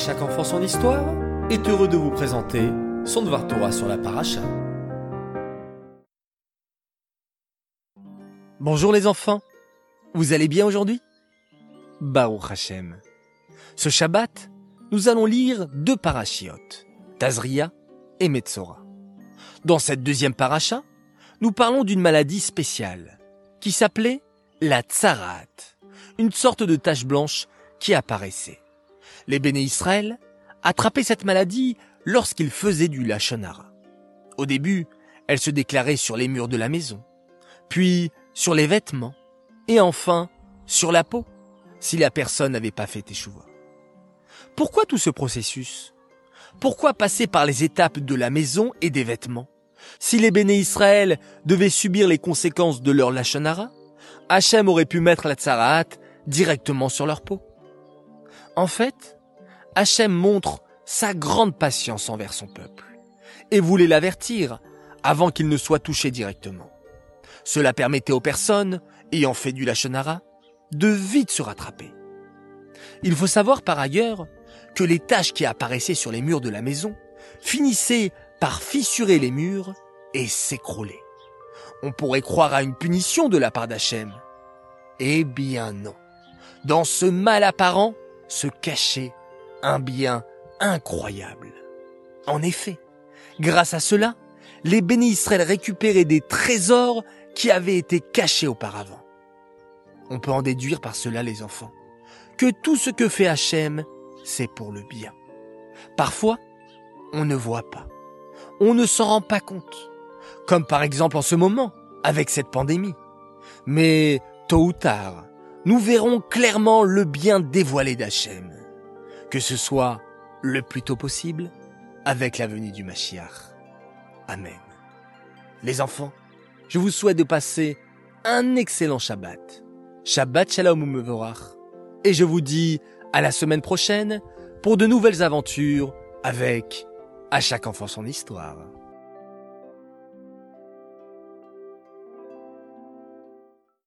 chaque enfant son histoire est heureux de vous présenter son Dvar Torah sur la paracha. Bonjour les enfants, vous allez bien aujourd'hui? Baruch Hashem. Ce Shabbat, nous allons lire deux parachiotes, Tazria et Metzora. Dans cette deuxième paracha, nous parlons d'une maladie spéciale qui s'appelait la tsarat, une sorte de tache blanche qui apparaissait. Les béné Israël attrapaient cette maladie lorsqu'ils faisaient du lachonara. Au début, elle se déclarait sur les murs de la maison, puis sur les vêtements, et enfin sur la peau, si la personne n'avait pas fait échouva. Pourquoi tout ce processus? Pourquoi passer par les étapes de la maison et des vêtements? Si les béné Israël devaient subir les conséquences de leur lachonara, Hachem aurait pu mettre la tsaraat directement sur leur peau. En fait, Hachem montre sa grande patience envers son peuple et voulait l'avertir avant qu'il ne soit touché directement. Cela permettait aux personnes ayant fait du lachonara de vite se rattraper. Il faut savoir par ailleurs que les taches qui apparaissaient sur les murs de la maison finissaient par fissurer les murs et s'écrouler. On pourrait croire à une punition de la part d'Hachem. Eh bien non. Dans ce mal apparent se cachait un bien incroyable. En effet, grâce à cela, les bénis Israël récupéraient des trésors qui avaient été cachés auparavant. On peut en déduire par cela, les enfants, que tout ce que fait Hachem, c'est pour le bien. Parfois, on ne voit pas. On ne s'en rend pas compte. Comme par exemple en ce moment, avec cette pandémie. Mais tôt ou tard, nous verrons clairement le bien dévoilé d'Hachem. Que ce soit le plus tôt possible avec la venue du Mashiach. Amen. Les enfants, je vous souhaite de passer un excellent Shabbat. Shabbat Shalom Umevorach. Et je vous dis à la semaine prochaine pour de nouvelles aventures avec À chaque enfant son histoire.